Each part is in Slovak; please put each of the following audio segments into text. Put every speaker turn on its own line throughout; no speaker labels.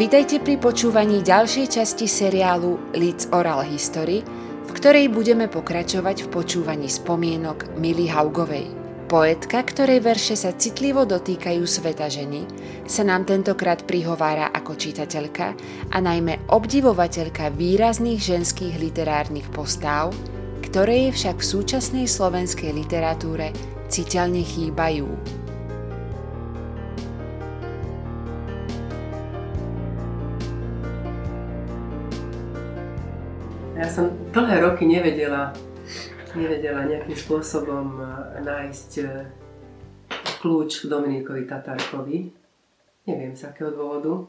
Vítajte pri počúvaní ďalšej časti seriálu Leeds Oral History, v ktorej budeme pokračovať v počúvaní spomienok Mily Haugovej. Poetka, ktorej verše sa citlivo dotýkajú sveta ženy, sa nám tentokrát prihovára ako čitateľka a najmä obdivovateľka výrazných ženských literárnych postáv, ktoré však v súčasnej slovenskej literatúre citeľne chýbajú.
Ja som dlhé roky nevedela, nevedela nejakým spôsobom e, nájsť e, kľúč k Dominikovi Tatarkovi. Neviem z akého dôvodu.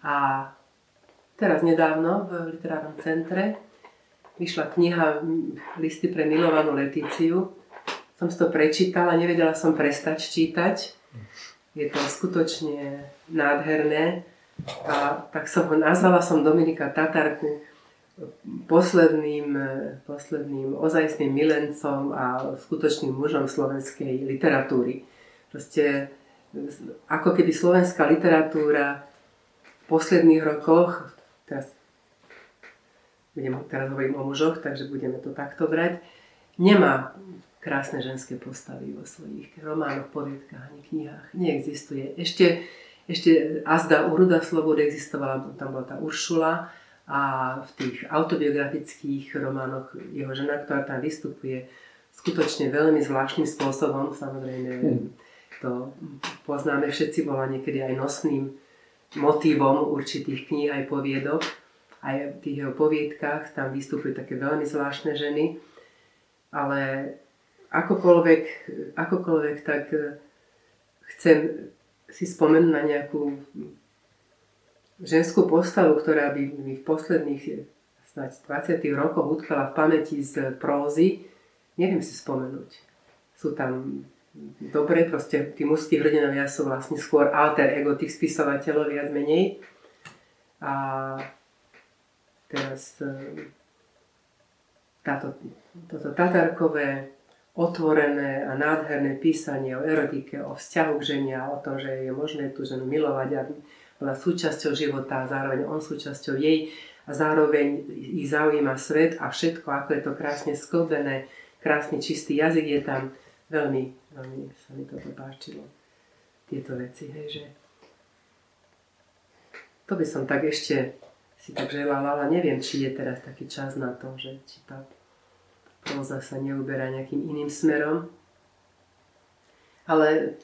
A teraz nedávno v literárnom centre vyšla kniha Listy pre milovanú Letíciu. Som si to prečítala, nevedela som prestať čítať. Je to skutočne nádherné. A tak som ho nazvala som Dominika Tatarku posledným, posledným ozajstným milencom a skutočným mužom slovenskej literatúry. Proste ako keby slovenská literatúra v posledných rokoch, teraz, budem, teraz hovorím o mužoch, takže budeme to takto brať, nemá krásne ženské postavy vo svojich románoch, poviedkách ani knihách. Neexistuje. Ešte, ešte Azda Uruda Slobody existovala, tam bola tá Uršula, a v tých autobiografických románoch jeho žena, ktorá tam vystupuje skutočne veľmi zvláštnym spôsobom, samozrejme hmm. to poznáme všetci, bola niekedy aj nosným motívom určitých kníh aj poviedok. Aj v tých jeho poviedkách tam vystupujú také veľmi zvláštne ženy, ale akokoľvek, akokoľvek tak chcem si spomenúť na nejakú ženskú postavu, ktorá by mi v posledných snáď 20 rokoch utkala v pamäti z prózy, neviem si spomenúť. Sú tam dobre, proste tí mužskí hrdinovia sú vlastne skôr alter ego tých spisovateľov viac menej. A teraz e, táto, toto tatarkové otvorené a nádherné písanie o erotike, o vzťahu k žene a o tom, že je možné tú ženu milovať a bola súčasťou života zároveň on súčasťou jej a zároveň ich zaujíma svet a všetko, ako je to krásne sklbené, krásny čistý jazyk je tam. Veľmi, veľmi sa mi toto páčilo. Tieto veci, hej, že to by som tak ešte si tak želala, ale neviem, či je teraz taký čas na to, že či tá próza sa neuberá nejakým iným smerom. Ale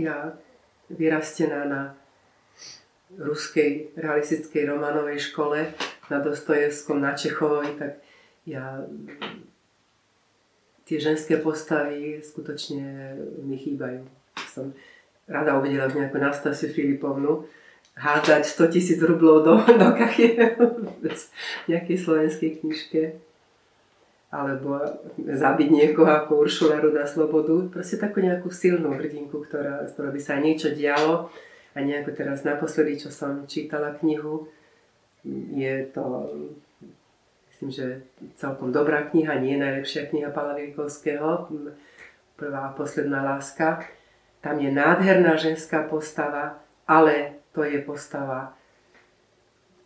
ja vyrastená na ruskej realistickej románovej škole na Dostojevskom, na Čechovovi, tak ja tie ženské postavy skutočne mi chýbajú. Som rada uvidela nejakú Nastasiu Filipovnu hádzať 100 tisíc rublov do, do kachie v nejakej slovenskej knižke alebo zabiť niekoho ako Uršula Ruda Slobodu. Proste takú nejakú silnú hrdinku, ktorá, z ktorou by sa niečo dialo a nejako teraz naposledy, čo som čítala knihu, je to, myslím, že celkom dobrá kniha, nie je najlepšia kniha Pala Vilikovského, Prvá a posledná láska. Tam je nádherná ženská postava, ale to je postava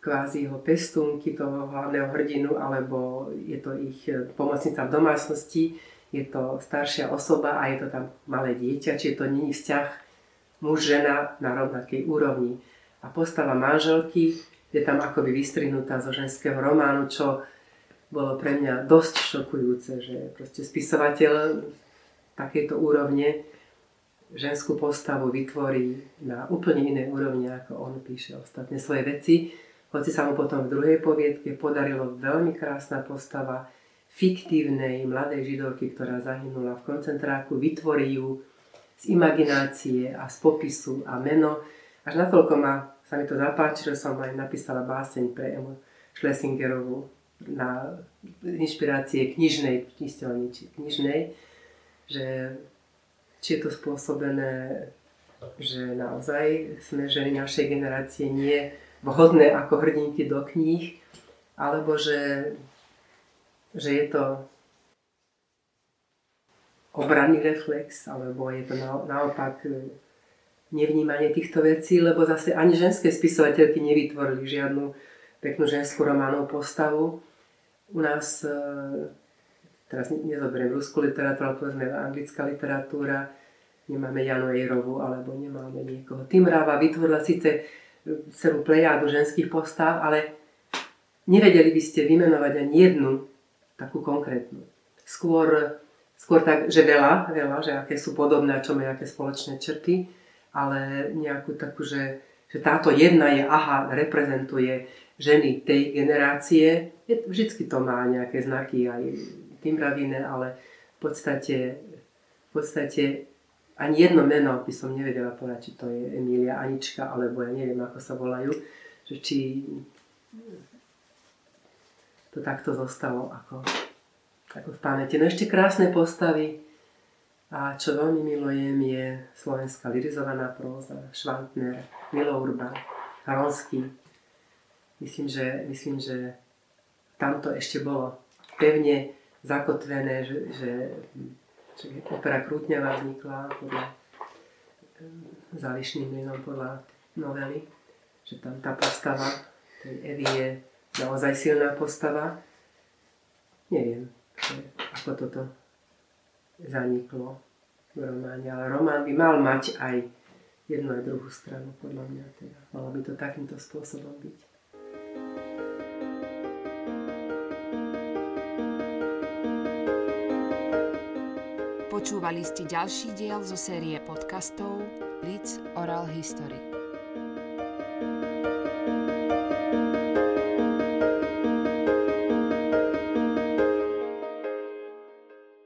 kvázi jeho pestúnky, toho hlavného hrdinu, alebo je to ich pomocnica v domácnosti, je to staršia osoba a je to tam malé dieťa, čiže to nie je vzťah muž, žena na rovnakej úrovni. A postava manželky je tam akoby vystrihnutá zo ženského románu, čo bolo pre mňa dosť šokujúce, že proste spisovateľ takéto úrovne ženskú postavu vytvorí na úplne inej úrovni, ako on píše ostatné svoje veci. Hoci sa mu potom v druhej poviedke podarilo veľmi krásna postava fiktívnej mladej židovky, ktorá zahynula v koncentráku, vytvorí ju z imaginácie a z popisu a meno. Až natoľko ma, sa mi to zapáči, že som aj napísala báseň pre Emu Schlesingerovu na inšpirácie knižnej, knižnej, že či je to spôsobené, že naozaj sme ženy našej generácie nie vhodné ako hrdinky do kníh, alebo že, že je to obranný reflex, alebo je to naopak e, nevnímanie týchto vecí, lebo zase ani ženské spisovateľky nevytvorili žiadnu peknú ženskú románov postavu. U nás, e, teraz nezoberiem ruskú literatúru, ale povedzme anglická literatúra, nemáme Janu Ejrovu alebo nemáme niekoho. Timráva vytvorila síce e, celú plejádu ženských postav, ale nevedeli by ste vymenovať ani jednu takú konkrétnu. Skôr, skôr tak, že veľa, veľa, že aké sú podobné čo majú aké spoločné črty, ale nejakú takú, že, že táto jedna je, aha, reprezentuje ženy tej generácie. Je, vždycky to má nejaké znaky aj Timravine, ale v podstate, v podstate ani jedno meno by som nevedela povedať, či to je Emília Anička, alebo ja neviem, ako sa volajú, že či to takto zostalo ako, ako v pamäti. No ešte krásne postavy a čo veľmi milujem je slovenská lirizovaná próza, Švantner, Milo Urban, Haronsky. Myslím, že, myslím, že tamto ešte bolo pevne zakotvené, že, že Čiže opera Krútňava vznikla podľa eh, zálišným menom podľa novely, že tam tá postava tej Evy je naozaj silná postava. Neviem, ako toto zaniklo v románe, ale román by mal mať aj jednu aj druhú stranu, podľa mňa. Teda. Malo by to takýmto spôsobom byť.
Počúvali ste ďalší diel zo série podcastov Leeds Oral History.